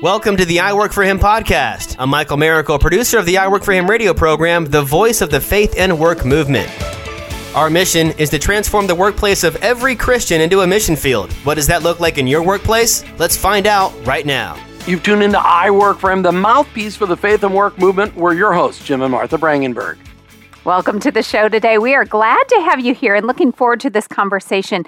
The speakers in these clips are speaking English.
Welcome to the I Work for Him podcast. I'm Michael Miracle, producer of the I Work for Him radio program, the voice of the faith and work movement. Our mission is to transform the workplace of every Christian into a mission field. What does that look like in your workplace? Let's find out right now. You've tuned into I Work for Him, the mouthpiece for the faith and work movement. We're your hosts, Jim and Martha Brangenberg. Welcome to the show today. We are glad to have you here and looking forward to this conversation.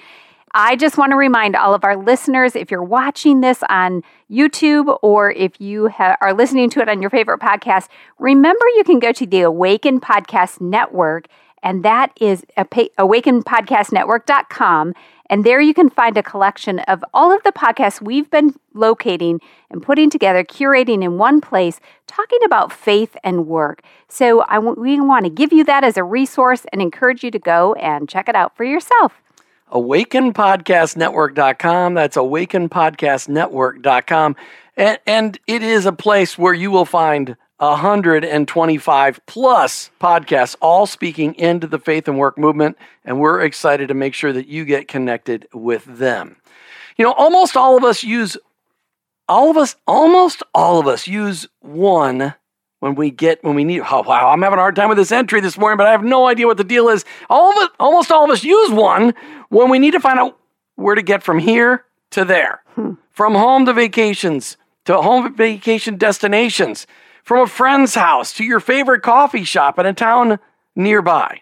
I just want to remind all of our listeners if you're watching this on YouTube or if you ha- are listening to it on your favorite podcast, remember you can go to the Awaken Podcast Network, and that is awakenpodcastnetwork.com. And there you can find a collection of all of the podcasts we've been locating and putting together, curating in one place, talking about faith and work. So I w- we want to give you that as a resource and encourage you to go and check it out for yourself. AwakenPodcastNetwork.com. That's AwakenPodcastNetwork.com. And, and it is a place where you will find 125 plus podcasts, all speaking into the faith and work movement. And we're excited to make sure that you get connected with them. You know, almost all of us use, all of us, almost all of us use one when we get, when we need, oh, wow, I'm having a hard time with this entry this morning, but I have no idea what the deal is. All of it, almost all of us use one when we need to find out where to get from here to there, hmm. from home to vacations, to home vacation destinations from a friend's house to your favorite coffee shop in a town nearby.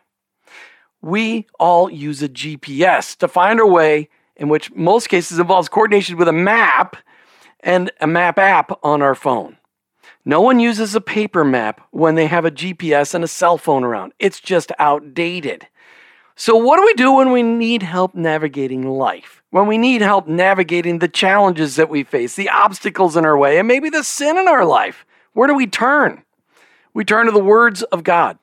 We all use a GPS to find our way, in which most cases involves coordination with a map and a map app on our phone. No one uses a paper map when they have a GPS and a cell phone around. It's just outdated. So, what do we do when we need help navigating life? When we need help navigating the challenges that we face, the obstacles in our way, and maybe the sin in our life? Where do we turn? We turn to the words of God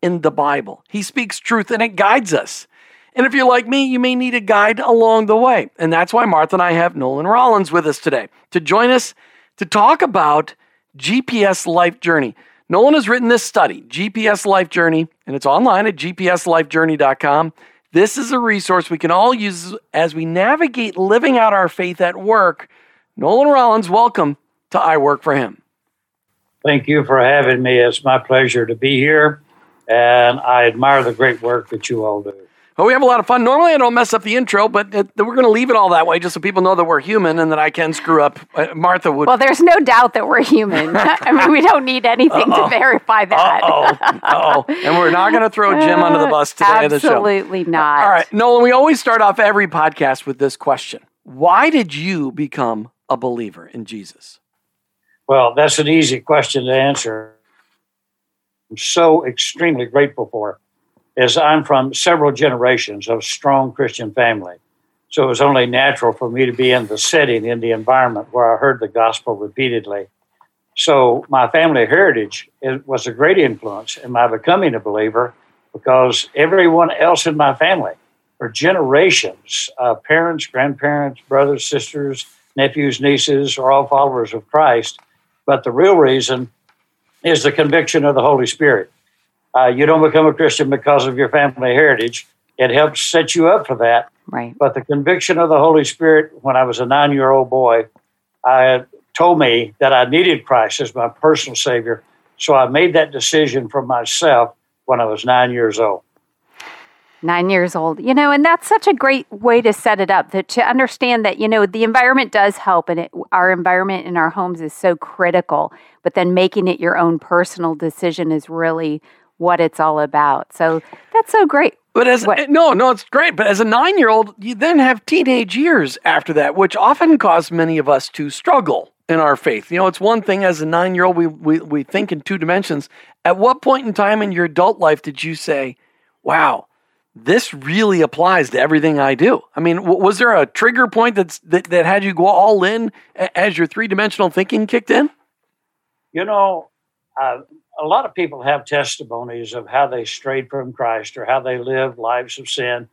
in the Bible. He speaks truth and it guides us. And if you're like me, you may need a guide along the way. And that's why Martha and I have Nolan Rollins with us today to join us to talk about GPS Life Journey. Nolan has written this study, GPS Life Journey, and it's online at gpslifejourney.com. This is a resource we can all use as we navigate living out our faith at work. Nolan Rollins, welcome to I Work for Him. Thank you for having me. It's my pleasure to be here, and I admire the great work that you all do. Well, we have a lot of fun. Normally, I don't mess up the intro, but it, we're going to leave it all that way just so people know that we're human and that I can screw up. Uh, Martha would. Well, there's no doubt that we're human. I mean, we don't need anything Uh-oh. to verify that. oh oh And we're not going to throw Jim under the bus today. Absolutely not. All right. Nolan, we always start off every podcast with this question Why did you become a believer in Jesus? Well, that's an easy question to answer. I'm so extremely grateful for as I'm from several generations of strong Christian family. So it was only natural for me to be in the setting, in the environment where I heard the gospel repeatedly. So my family heritage was a great influence in my becoming a believer because everyone else in my family, for generations, uh, parents, grandparents, brothers, sisters, nephews, nieces, are all followers of Christ. But the real reason is the conviction of the Holy Spirit. Uh, you don't become a Christian because of your family heritage. It helps set you up for that. Right. But the conviction of the Holy Spirit, when I was a nine year old boy, I told me that I needed Christ as my personal Savior. So I made that decision for myself when I was nine years old nine years old you know and that's such a great way to set it up that to understand that you know the environment does help and it, our environment in our homes is so critical but then making it your own personal decision is really what it's all about so that's so great but as what? no no it's great but as a nine year old you then have teenage years after that which often cause many of us to struggle in our faith you know it's one thing as a nine year old we, we, we think in two dimensions at what point in time in your adult life did you say wow this really applies to everything I do. I mean, w- was there a trigger point that's, that, that had you go all in as your three dimensional thinking kicked in? You know, uh, a lot of people have testimonies of how they strayed from Christ or how they lived lives of sin.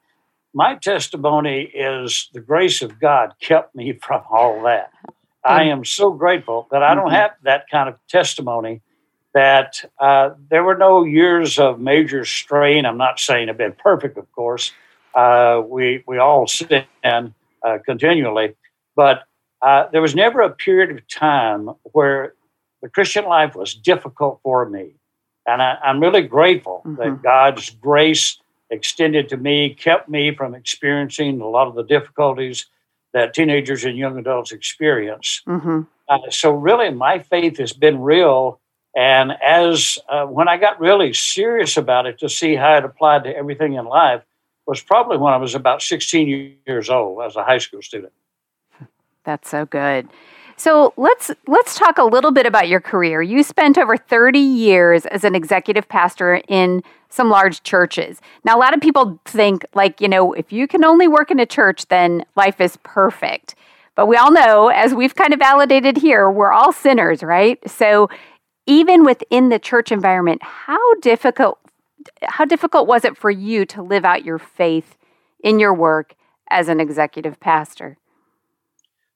My testimony is the grace of God kept me from all that. I am so grateful that I don't mm-hmm. have that kind of testimony that uh, there were no years of major strain. I'm not saying I've been perfect, of course. Uh, we we all sin uh, continually, but uh, there was never a period of time where the Christian life was difficult for me. And I, am really grateful mm-hmm. that God's grace extended to me, kept me from experiencing a lot of the difficulties that teenagers and young adults experience. Mm-hmm. Uh, so, really, my faith has been real. And as uh, when I got really serious about it to see how it applied to everything in life, was probably when I was about 16 years old as a high school student. That's so good. So let's let's talk a little bit about your career. You spent over 30 years as an executive pastor in some large churches. Now a lot of people think like, you know, if you can only work in a church then life is perfect. But we all know as we've kind of validated here, we're all sinners, right? So even within the church environment, how difficult how difficult was it for you to live out your faith in your work as an executive pastor?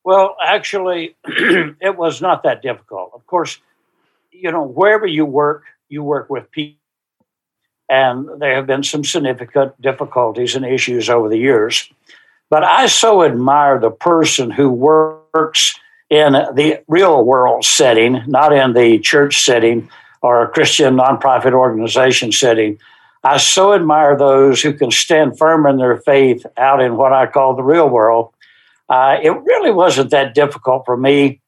Well, actually, it was not that difficult. Of course, you know, wherever you work, you work with people. And there have been some significant difficulties and issues over the years. But I so admire the person who works in the real world setting, not in the church setting or a Christian nonprofit organization setting. I so admire those who can stand firm in their faith out in what I call the real world uh, it really wasn't that difficult for me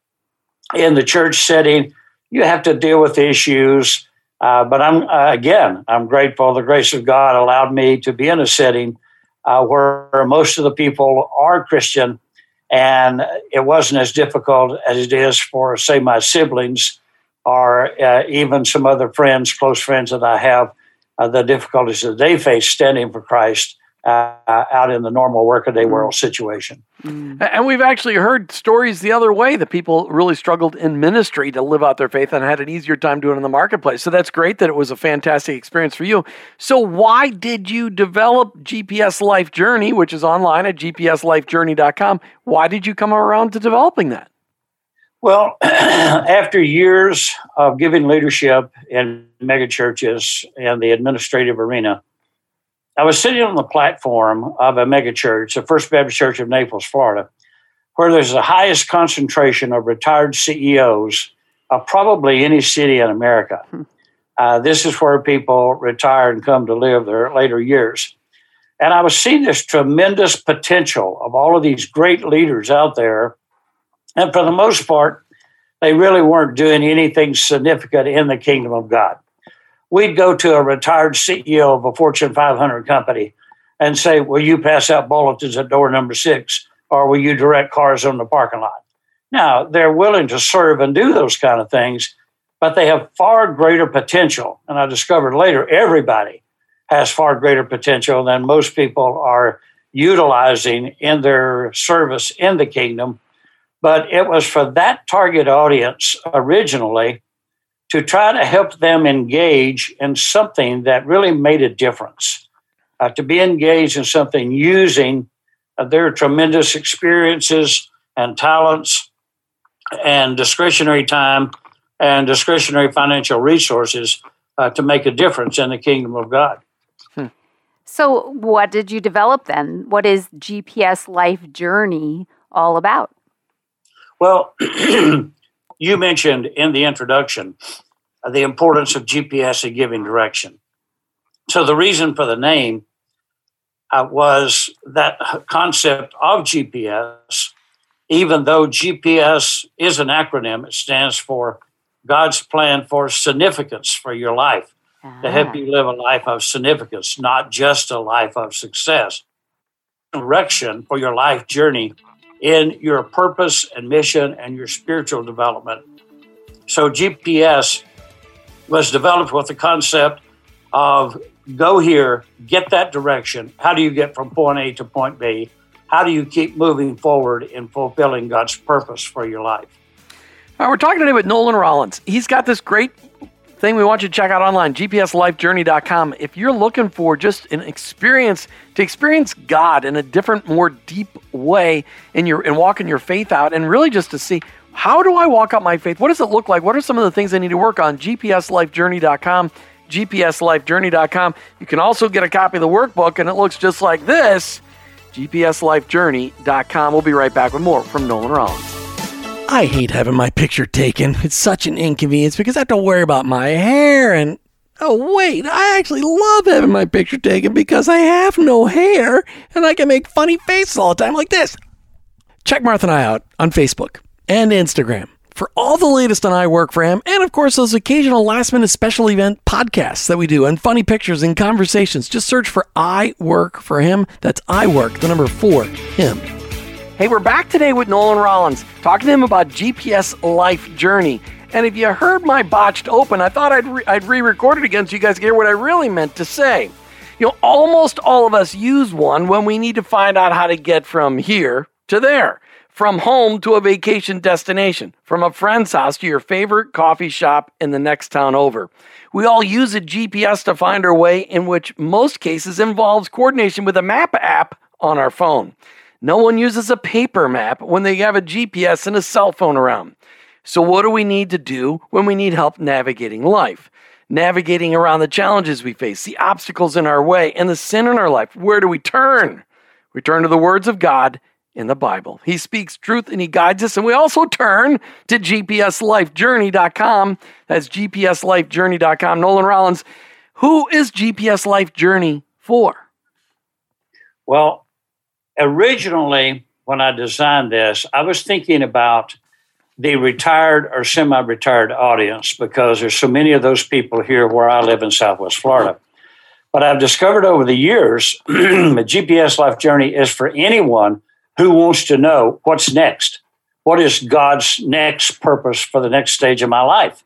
in the church setting. You have to deal with issues, uh, but I'm uh, again, I'm grateful. The grace of God allowed me to be in a setting uh, where most of the people are Christian, and it wasn't as difficult as it is for, say, my siblings or uh, even some other friends, close friends that I have. The difficulties that they face standing for Christ uh, out in the normal workaday mm. world situation. And we've actually heard stories the other way that people really struggled in ministry to live out their faith and had an easier time doing it in the marketplace. So that's great that it was a fantastic experience for you. So why did you develop GPS Life Journey, which is online at gpslifejourney.com? Why did you come around to developing that? Well, after years of giving leadership in megachurches and the administrative arena, I was sitting on the platform of a megachurch, the First Baptist Church of Naples, Florida, where there's the highest concentration of retired CEOs of probably any city in America. Hmm. Uh, this is where people retire and come to live their later years. And I was seeing this tremendous potential of all of these great leaders out there. And for the most part, they really weren't doing anything significant in the kingdom of God we'd go to a retired CEO of a Fortune 500 company and say, Will you pass out bulletins at door number six? Or will you direct cars on the parking lot? Now, they're willing to serve and do those kind of things, but they have far greater potential. And I discovered later, everybody has far greater potential than most people are utilizing in their service in the kingdom. But it was for that target audience originally to try to help them engage in something that really made a difference, uh, to be engaged in something using uh, their tremendous experiences and talents and discretionary time and discretionary financial resources uh, to make a difference in the kingdom of God. Hmm. So, what did you develop then? What is GPS Life Journey all about? Well, you mentioned in the introduction uh, the importance of GPS in giving direction. So the reason for the name uh, was that concept of GPS, even though GPS is an acronym, it stands for God's plan for significance for your life, to help ah. you live a life of significance, not just a life of success. Direction for your life journey in your purpose and mission and your spiritual development. So, GPS was developed with the concept of go here, get that direction. How do you get from point A to point B? How do you keep moving forward in fulfilling God's purpose for your life? We're talking today with Nolan Rollins. He's got this great thing we want you to check out online, gpslifejourney.com. If you're looking for just an experience to experience God in a different, more deep way in your and walking your faith out, and really just to see how do I walk out my faith? What does it look like? What are some of the things I need to work on? gpslifejourney.com, gpslifejourney.com. You can also get a copy of the workbook, and it looks just like this. gpslifejourney.com. We'll be right back with more from Nolan Rollins. I hate having my picture taken. It's such an inconvenience because I have to worry about my hair and. Oh, wait, I actually love having my picture taken because I have no hair and I can make funny faces all the time like this. Check Martha and I out on Facebook and Instagram for all the latest on I Work for Him, and of course, those occasional last minute special event podcasts that we do, and funny pictures and conversations. Just search for I Work for Him. That's I Work, the number four, Him. Hey, we're back today with Nolan Rollins, talking to him about GPS Life Journey. And if you heard my botched open, I thought I'd, re- I'd re record it again so you guys can hear what I really meant to say. You know, almost all of us use one when we need to find out how to get from here to there from home to a vacation destination, from a friend's house to your favorite coffee shop in the next town over. We all use a GPS to find our way, in which most cases involves coordination with a map app on our phone. No one uses a paper map when they have a GPS and a cell phone around. So, what do we need to do when we need help navigating life? Navigating around the challenges we face, the obstacles in our way, and the sin in our life. Where do we turn? We turn to the words of God in the Bible. He speaks truth and he guides us. And we also turn to gpslifejourney.com. That's gpslifejourney.com. Nolan Rollins, who is GPS Life Journey for? Well, originally, when I designed this, I was thinking about the retired or semi retired audience because there's so many of those people here where I live in Southwest Florida. But I've discovered over the years, the GPS Life Journey is for anyone who wants to know what's next? What is God's next purpose for the next stage of my life?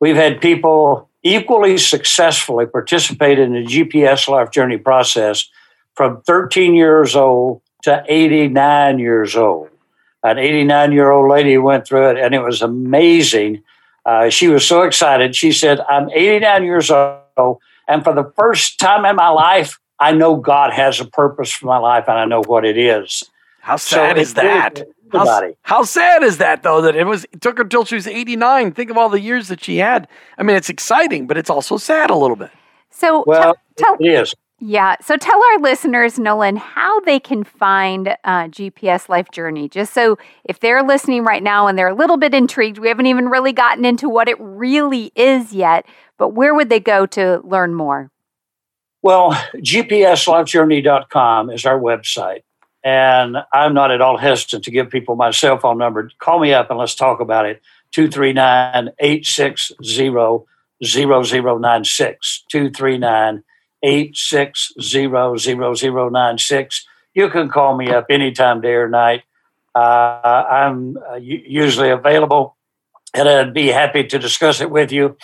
We've had people equally successfully participate in the GPS life journey process from 13 years old to 89 years old. An 89 year old lady went through it and it was amazing. Uh, she was so excited. She said, I'm 89 years old, and for the first time in my life, I know God has a purpose for my life and I know what it is. How sad so is that? How, how, sad is that though that it was it took her until she was 89. Think of all the years that she had. I mean, it's exciting, but it's also sad a little bit. So well, tell, tell, it is. Yeah. So tell our listeners, Nolan, how they can find uh, GPS Life Journey. Just so if they're listening right now and they're a little bit intrigued, we haven't even really gotten into what it really is yet, but where would they go to learn more? Well, gpslifejourney.com is our website. And I'm not at all hesitant to give people my cell phone number. Call me up and let's talk about it. 239 860 0096. 239 860 0096. You can call me up anytime, day or night. Uh, I'm uh, usually available and I'd be happy to discuss it with you.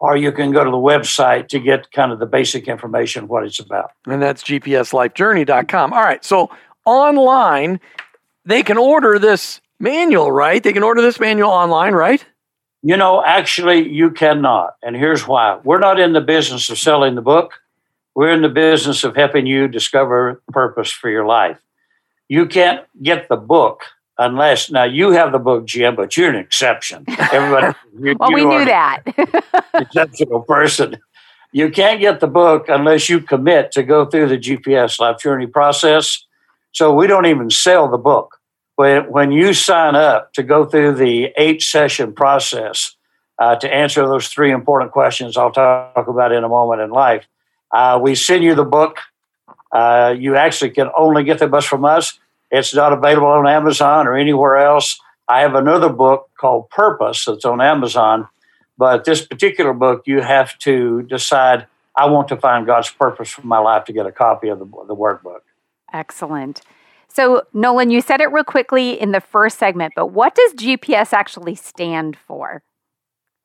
Or you can go to the website to get kind of the basic information what it's about. And that's gpslifejourney.com. All right. So online, they can order this manual, right? They can order this manual online, right? You know, actually, you cannot. And here's why we're not in the business of selling the book, we're in the business of helping you discover purpose for your life. You can't get the book unless now you have the book, Jim, but you're an exception. Everybody, you, well, you we knew that. exceptional person. You can't get the book unless you commit to go through the GPS life journey process so we don't even sell the book. When, when you sign up to go through the eight session process uh, to answer those three important questions I'll talk about in a moment in life, uh, we send you the book. Uh, you actually can only get the book from us. It's not available on Amazon or anywhere else. I have another book called Purpose that's on Amazon, but this particular book, you have to decide I want to find God's purpose for my life to get a copy of the, the workbook. Excellent. So, Nolan, you said it real quickly in the first segment, but what does GPS actually stand for?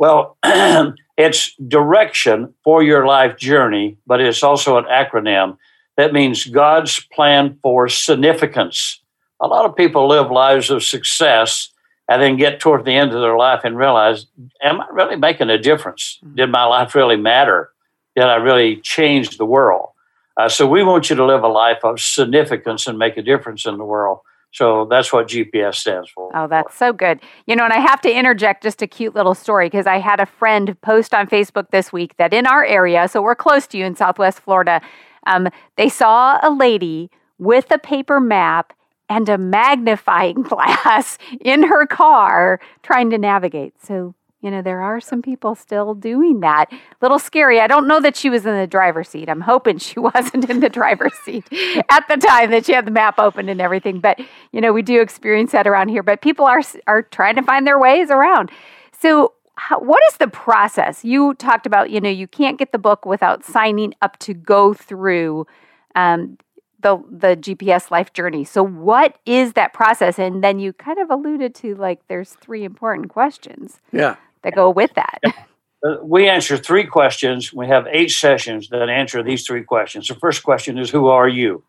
Well, it's direction for your life journey, but it's also an acronym that means God's plan for significance. A lot of people live lives of success and then get toward the end of their life and realize, am I really making a difference? Mm-hmm. Did my life really matter? Did I really change the world? Uh, so we want you to live a life of significance and make a difference in the world. So that's what GPS stands for. Oh, that's so good. You know, and I have to interject just a cute little story because I had a friend post on Facebook this week that in our area, so we're close to you in Southwest Florida, um, they saw a lady with a paper map and a magnifying glass in her car trying to navigate. So, you know, there are some people still doing that. A little scary. I don't know that she was in the driver's seat. I'm hoping she wasn't in the driver's seat at the time that she had the map open and everything. But, you know, we do experience that around here. But people are are trying to find their ways around. So, how, what is the process? You talked about, you know, you can't get the book without signing up to go through um, the the GPS life journey. So what is that process? And then you kind of alluded to like there's three important questions. Yeah. That go with that. Uh, we answer three questions. We have eight sessions that answer these three questions. The first question is Who are you?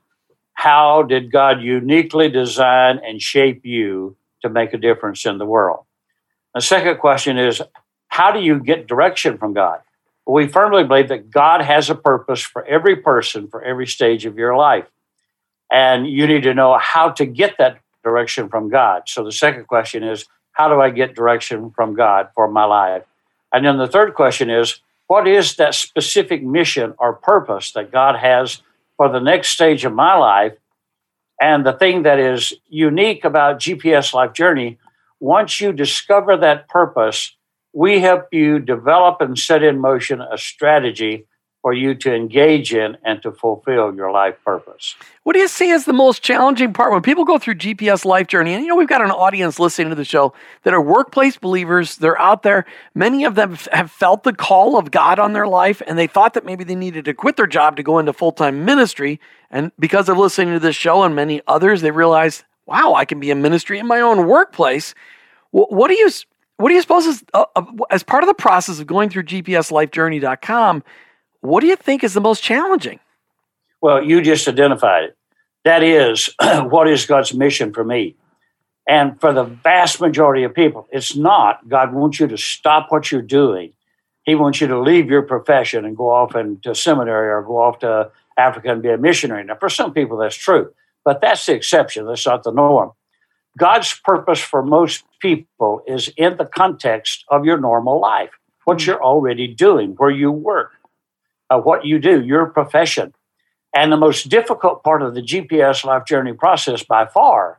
How did God uniquely design and shape you to make a difference in the world? The second question is How do you get direction from God? We firmly believe that God has a purpose for every person, for every stage of your life. And you need to know how to get that direction from God. So the second question is, how do I get direction from God for my life? And then the third question is, what is that specific mission or purpose that God has for the next stage of my life? And the thing that is unique about GPS Life Journey, once you discover that purpose, we help you develop and set in motion a strategy for you to engage in and to fulfill your life purpose. What do you see as the most challenging part when people go through GPS Life Journey? And you know, we've got an audience listening to the show that are workplace believers. They're out there. Many of them have felt the call of God on their life, and they thought that maybe they needed to quit their job to go into full time ministry. And because of listening to this show and many others, they realized, wow, I can be a ministry in my own workplace. What do you what do you suppose is uh, uh, as part of the process of going through GPSLifeJourney.com? What do you think is the most challenging? Well, you just identified it. That is, what is God's mission for me? And for the vast majority of people, it's not. God wants you to stop what you're doing. He wants you to leave your profession and go off into seminary or go off to Africa and be a missionary. Now, for some people, that's true, but that's the exception. That's not the norm. God's purpose for most people is in the context of your normal life, what hmm. you're already doing, where you work, uh, what you do, your profession. And the most difficult part of the GPS life journey process by far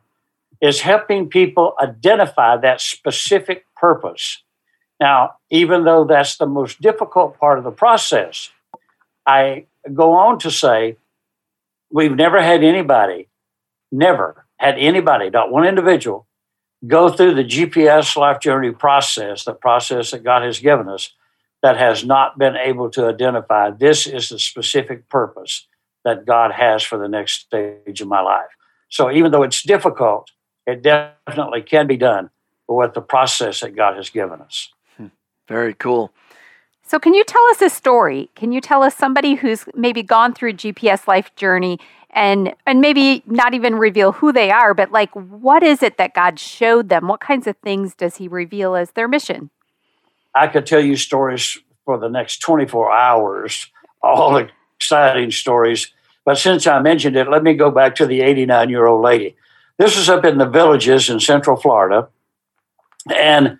is helping people identify that specific purpose. Now, even though that's the most difficult part of the process, I go on to say we've never had anybody, never had anybody, not one individual, go through the GPS life journey process, the process that God has given us, that has not been able to identify this is the specific purpose that God has for the next stage of my life. So even though it's difficult, it definitely can be done with the process that God has given us. Hmm. Very cool. So, can you tell us a story? Can you tell us somebody who's maybe gone through GPS life journey and and maybe not even reveal who they are, but like what is it that God showed them? What kinds of things does He reveal as their mission? I could tell you stories for the next 24 hours, all exciting stories. But since I mentioned it, let me go back to the 89 year old lady. This was up in the villages in Central Florida. And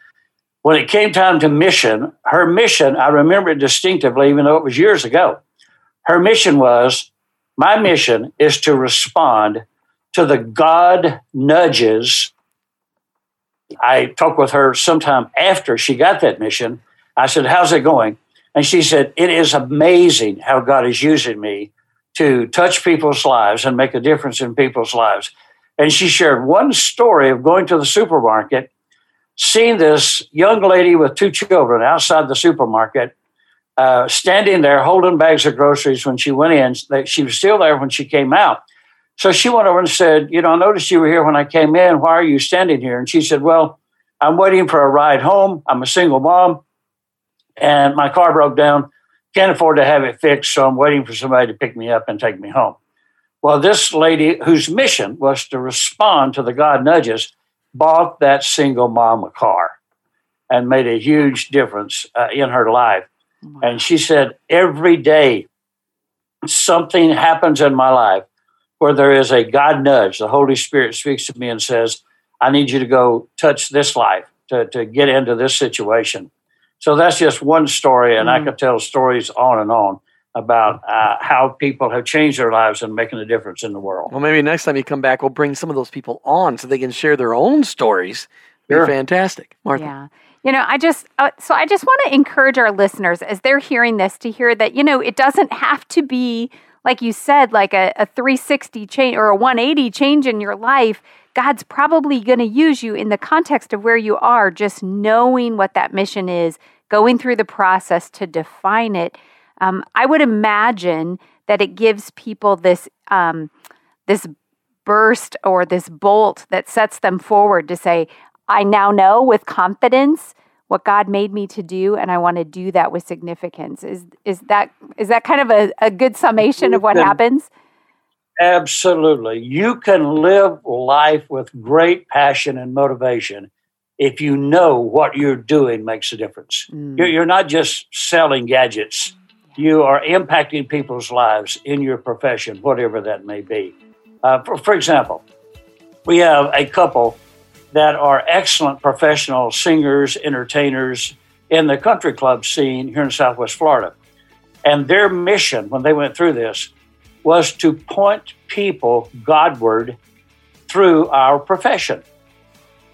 when it came time to mission, her mission, I remember it distinctively, even though it was years ago. Her mission was my mission is to respond to the God nudges I talked with her sometime after she got that mission. I said, How's it going? And she said, It is amazing how God is using me to touch people's lives and make a difference in people's lives. And she shared one story of going to the supermarket, seeing this young lady with two children outside the supermarket, uh, standing there holding bags of groceries when she went in. She was still there when she came out. So she went over and said, You know, I noticed you were here when I came in. Why are you standing here? And she said, Well, I'm waiting for a ride home. I'm a single mom and my car broke down. Can't afford to have it fixed. So I'm waiting for somebody to pick me up and take me home. Well, this lady, whose mission was to respond to the God nudges, bought that single mom a car and made a huge difference uh, in her life. And she said, Every day, something happens in my life where there is a God nudge. The Holy Spirit speaks to me and says, I need you to go touch this life to, to get into this situation. So that's just one story, and mm-hmm. I could tell stories on and on about uh, how people have changed their lives and making a difference in the world. Well, maybe next time you come back, we'll bring some of those people on so they can share their own stories. Be Sure. fantastic, Martha. Yeah. You know, I just, uh, so I just want to encourage our listeners as they're hearing this to hear that, you know, it doesn't have to be, like you said, like a, a 360 change or a 180 change in your life. God's probably going to use you in the context of where you are, just knowing what that mission is, going through the process to define it. Um, I would imagine that it gives people this, um, this burst or this bolt that sets them forward to say, I now know with confidence what God made me to do, and I want to do that with significance. Is is that is that kind of a, a good summation of what Then- happens? Absolutely. You can live life with great passion and motivation if you know what you're doing makes a difference. Mm. You're, you're not just selling gadgets, you are impacting people's lives in your profession, whatever that may be. Uh, for, for example, we have a couple that are excellent professional singers, entertainers in the country club scene here in Southwest Florida. And their mission when they went through this was to point people Godward through our profession.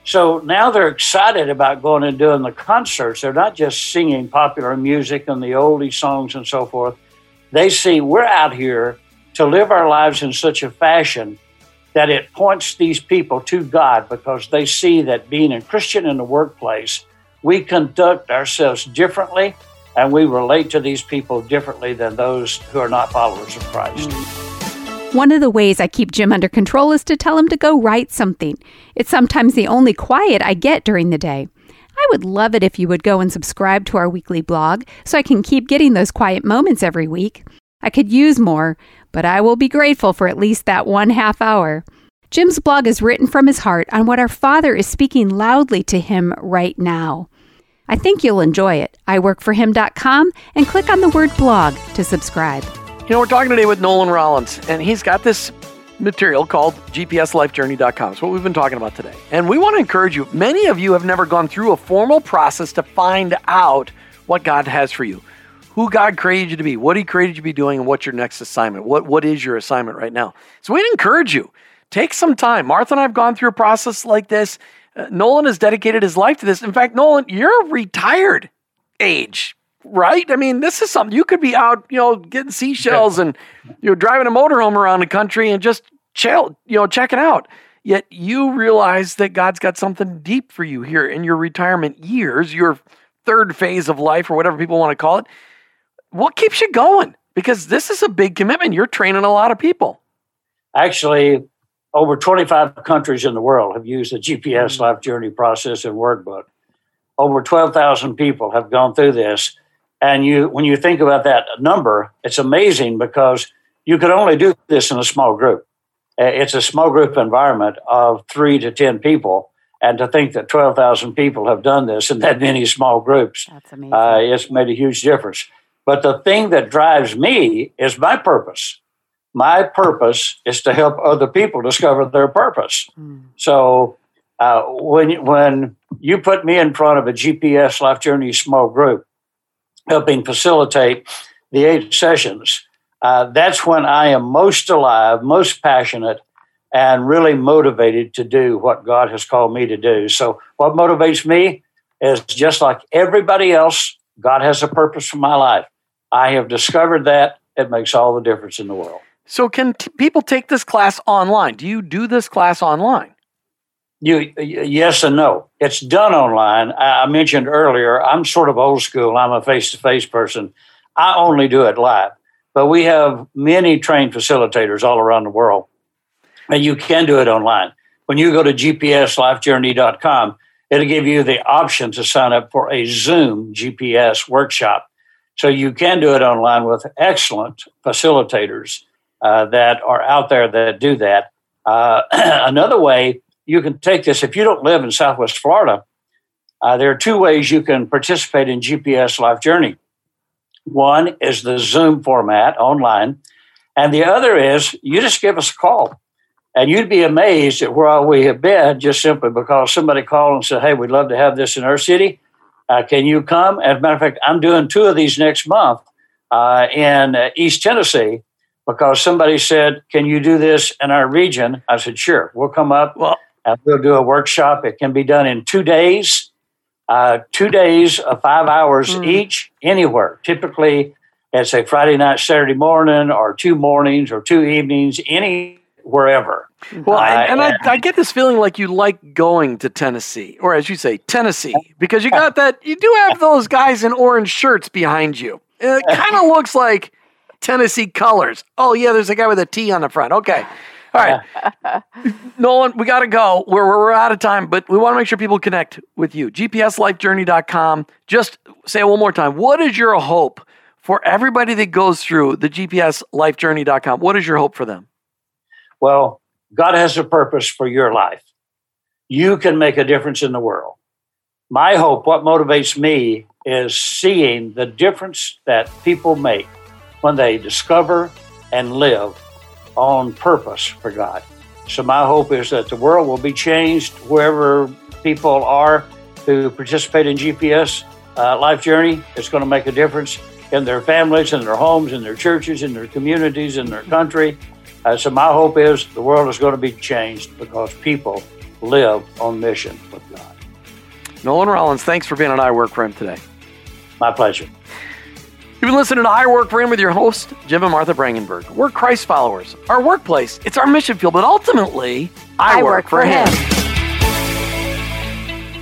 So now they're excited about going and doing the concerts. They're not just singing popular music and the oldie songs and so forth. They see we're out here to live our lives in such a fashion that it points these people to God because they see that being a Christian in the workplace, we conduct ourselves differently and we relate to these people differently than those who are not followers of Christ. One of the ways I keep Jim under control is to tell him to go write something. It's sometimes the only quiet I get during the day. I would love it if you would go and subscribe to our weekly blog so I can keep getting those quiet moments every week. I could use more, but I will be grateful for at least that one half hour. Jim's blog is written from his heart on what our Father is speaking loudly to him right now. I think you'll enjoy it. iworkforhim.com and click on the word blog to subscribe. You know, we're talking today with Nolan Rollins, and he's got this material called GPSLifeJourney.com. It's what we've been talking about today. And we want to encourage you. Many of you have never gone through a formal process to find out what God has for you, who God created you to be, what He created you to be doing, and what's your next assignment. What, what is your assignment right now? So we'd encourage you. Take some time. Martha and I have gone through a process like this. Uh, Nolan has dedicated his life to this. In fact, Nolan, you're retired age, right? I mean, this is something you could be out, you know, getting seashells and you know driving a motorhome around the country and just chill, you know, check it out. Yet you realize that God's got something deep for you here in your retirement years, your third phase of life, or whatever people want to call it. What keeps you going? Because this is a big commitment. You're training a lot of people. Actually, over 25 countries in the world have used the GPS life journey process and workbook. Over 12,000 people have gone through this. And you, when you think about that number, it's amazing because you could only do this in a small group. Uh, It's a small group environment of three to 10 people. And to think that 12,000 people have done this in that many small groups, That's amazing. uh, it's made a huge difference. But the thing that drives me is my purpose. My purpose is to help other people discover their purpose. Mm. So uh, when when you put me in front of a GPS Life Journey small group, helping facilitate the eight sessions, uh, that's when I am most alive, most passionate, and really motivated to do what God has called me to do. So what motivates me is just like everybody else, God has a purpose for my life. I have discovered that. It makes all the difference in the world. So, can t- people take this class online? Do you do this class online? You yes and no. It's done online. I I mentioned earlier. I'm sort of old school. I'm a face-to-face person. I only do it live, but we have many trained facilitators all around the world, and you can do it online. When you go to gpslifejourney.com, it'll give you the option to sign up for a Zoom GPS workshop. So you can do it online with excellent facilitators uh, that are out there that do that. Uh, another way you can take this if you don't live in Southwest Florida. Uh, there are two ways you can participate in GPS Life Journey. One is the Zoom format online, and the other is you just give us a call. And you'd be amazed at where we have been just simply because somebody called and said, Hey, we'd love to have this in our city. Uh, can you come? As a matter of fact, I'm doing two of these next month uh, in uh, East Tennessee because somebody said, Can you do this in our region? I said, Sure, we'll come up Well, and we'll do a workshop. It can be done in two days, uh, two days of five hours Mm. each, anywhere. Typically, it's a Friday night, Saturday morning, or two mornings, or two evenings, any wherever. well, Uh, and, and I, and- I get this feeling like you like going to Tennessee, or as you say, Tennessee, because you got that. You do have those guys in orange shirts behind you. It kind of looks like Tennessee colors. Oh yeah, there's a guy with a T on the front. Okay. All right. Nolan, we got to go. We're, we're, we're out of time, but we want to make sure people connect with you. GPSLifeJourney.com. Just say it one more time. What is your hope for everybody that goes through the GPSLifeJourney.com? What is your hope for them? Well, God has a purpose for your life. You can make a difference in the world. My hope, what motivates me, is seeing the difference that people make when they discover and live on purpose for God. So, my hope is that the world will be changed wherever people are who participate in GPS uh, Life Journey. It's going to make a difference in their families, in their homes, in their churches, in their communities, in their country. Uh, so my hope is the world is going to be changed because people live on mission with God. Nolan Rollins, thanks for being on I Work for Him today. My pleasure. You've been listening to I Work for Him with your host, Jim and Martha Brangenberg. We're Christ followers. Our workplace, it's our mission field, but ultimately, I, work, for him.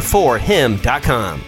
four him.com.